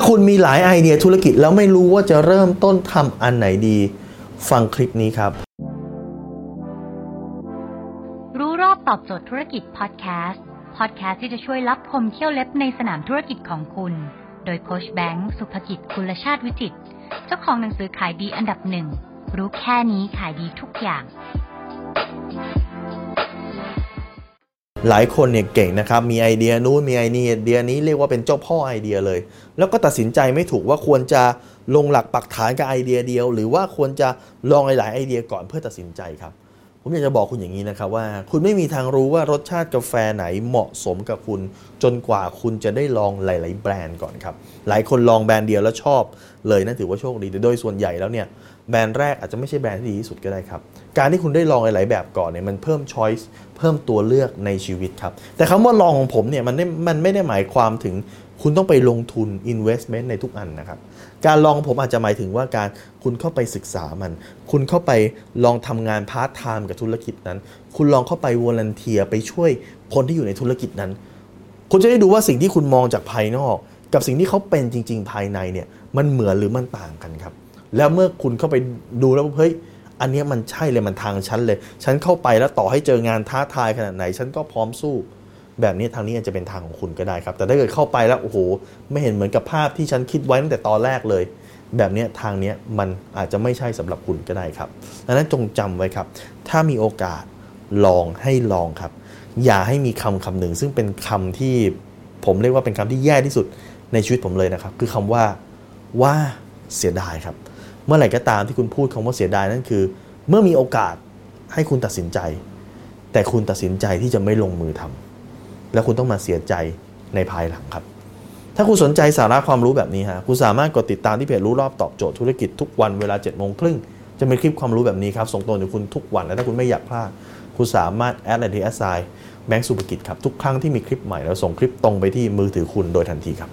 าคุณมีหลายไอเดียธุรกิจแล้วไม่รู้ว่าจะเริ่มต้นทำอันไหนดี ฟังคลิปนี้ครับ รู้รอบตอบโจทย์ธุรกิจพอดแคสต์พอดแคสต์ที่จะช่วยรับพมเที่ยวเล็บในสนามธุรกิจของคุณ โดยโคชแบงค์สุภกิจคุณชาติวิจิตเจ้าของหนังสือขายดีอันดับหนึ่งรู้แค่นี้ขายดีทุกอย่าง หลายคนเนี่ยเก่งนะครับมีไอเดียนู้นมีไอเดียนี้เรียกว่าเป็นเจ้าพ่อไอเดียเลย แล้วก็ตัดสินใจไม่ถูกว่าควรจะลงหลักปักฐานกับไอเดียเดียว หรือว่าควรจะลองหลายๆไอเดียก่อนเพื่อตัดสินใจครับ ผมอยากจะบอกคุณอย่างนี้นะครับว่า คุณไม่มีทางรู้ว่ารสชาติกาแฟไหนเหมาะสมกับคุณ จนกว่าคุณจะได้ลองหลาย ๆ แบรนด์ก่อนครับ หลายคนลองแบรนด์เดียวแล้วชอบเลยนั่นถือว่าโชคดีแต่โดยส่วนใหญ่แล้วเนี่ยแบรนด์แรกอาจจะไม่ใช่แบรนด์ที่ดีที่สุดก็ได้ครับ การที่คุณได้ลองหลาย ๆ แบบก่อนเนี่ยมันเพิ่ม choiceเพิ่มตัวเลือกในชีวิตครับแต่คำว่าลองของผมเนี่ยมันไม่มันไม่ได้หมายความถึง คุณต้องไปลงทุน investment ในทุกอันนะครับ การลองผมอาจจะหมายถึงว่าการคุณเข้าไปศึกษามัน คุณเข้าไปลองทำงานพาร์ทไทม์กับธุรกิจนั้น คุณลองเข้าไป volunteer ไปช่วยคนที่อยู่ในธุรกิจนั้น คุณจะได้ดูว่าสิ่งที่คุณมองจากภายนอก กับสิ่งที่เขาเป็นจริง ๆ ภายในเนี่ยมันเหมือนหรือมันต่างกันครับ แล้วเมื่อคุณเข้าไปดูแล้วเฮ้ยอันเนี้ยมันใช่เลยมันทางฉันเลย ฉันเข้าไปแล้วต่อให้เจองานท้าทายขนาดไหน ฉันก็พร้อมสู้ แบบนี้ทางนี้อาจจะเป็นทางของคุณก็ได้ครับ แต่ถ้าเกิดเข้าไปแล้วโอ้โหไม่เห็นเหมือนกับภาพที่ฉันคิดไว้ตั้งแต่ตอนแรกเลย แบบนี้ทางนี้มันอาจจะไม่ใช่สำหรับคุณก็ได้ครับดังนั้นจงจำไว้ครับ ถ้ามีโอกาสลองให้ลองครับ อย่าให้มีคำคำหนึ่ง ซึ่งเป็นคำที่ผมเรียกว่าเป็นคำที่แย่ที่สุดในชีวิตผมเลยนะครับ คือคำว่าว่าเสียดายครับ เมื่อไหร่ก็ตามที่คุณพูดคำว่าเสียดายนั่นคือ เมื่อมีโอกาสให้คุณตัดสินใจ แต่คุณตัดสินใจที่จะไม่ลงมือทำ แล้วคุณต้องมาเสียใจในภายหลังครับ ถ้าคุณสนใจสาระความรู้แบบนี้ฮะคุณสามารถกดติดตามที่เพจรู้รอบตอบโจทย์ธุรกิจทุกวันเวลาเจ็ดโมงครึ่งจะมีคลิปความรู้แบบนี้ครับ ส่งตรงถึงคุณทุกวัน และถ้าคุณไม่อยากพลาด คุณสามารถ add ไลน์ที่แอสไซแบงก์สุภกิจครับ ทุกครั้งที่มีคลิปใหม่เราส่งคลิปตรงไปที่มือถือคุณโดยทันทีครับ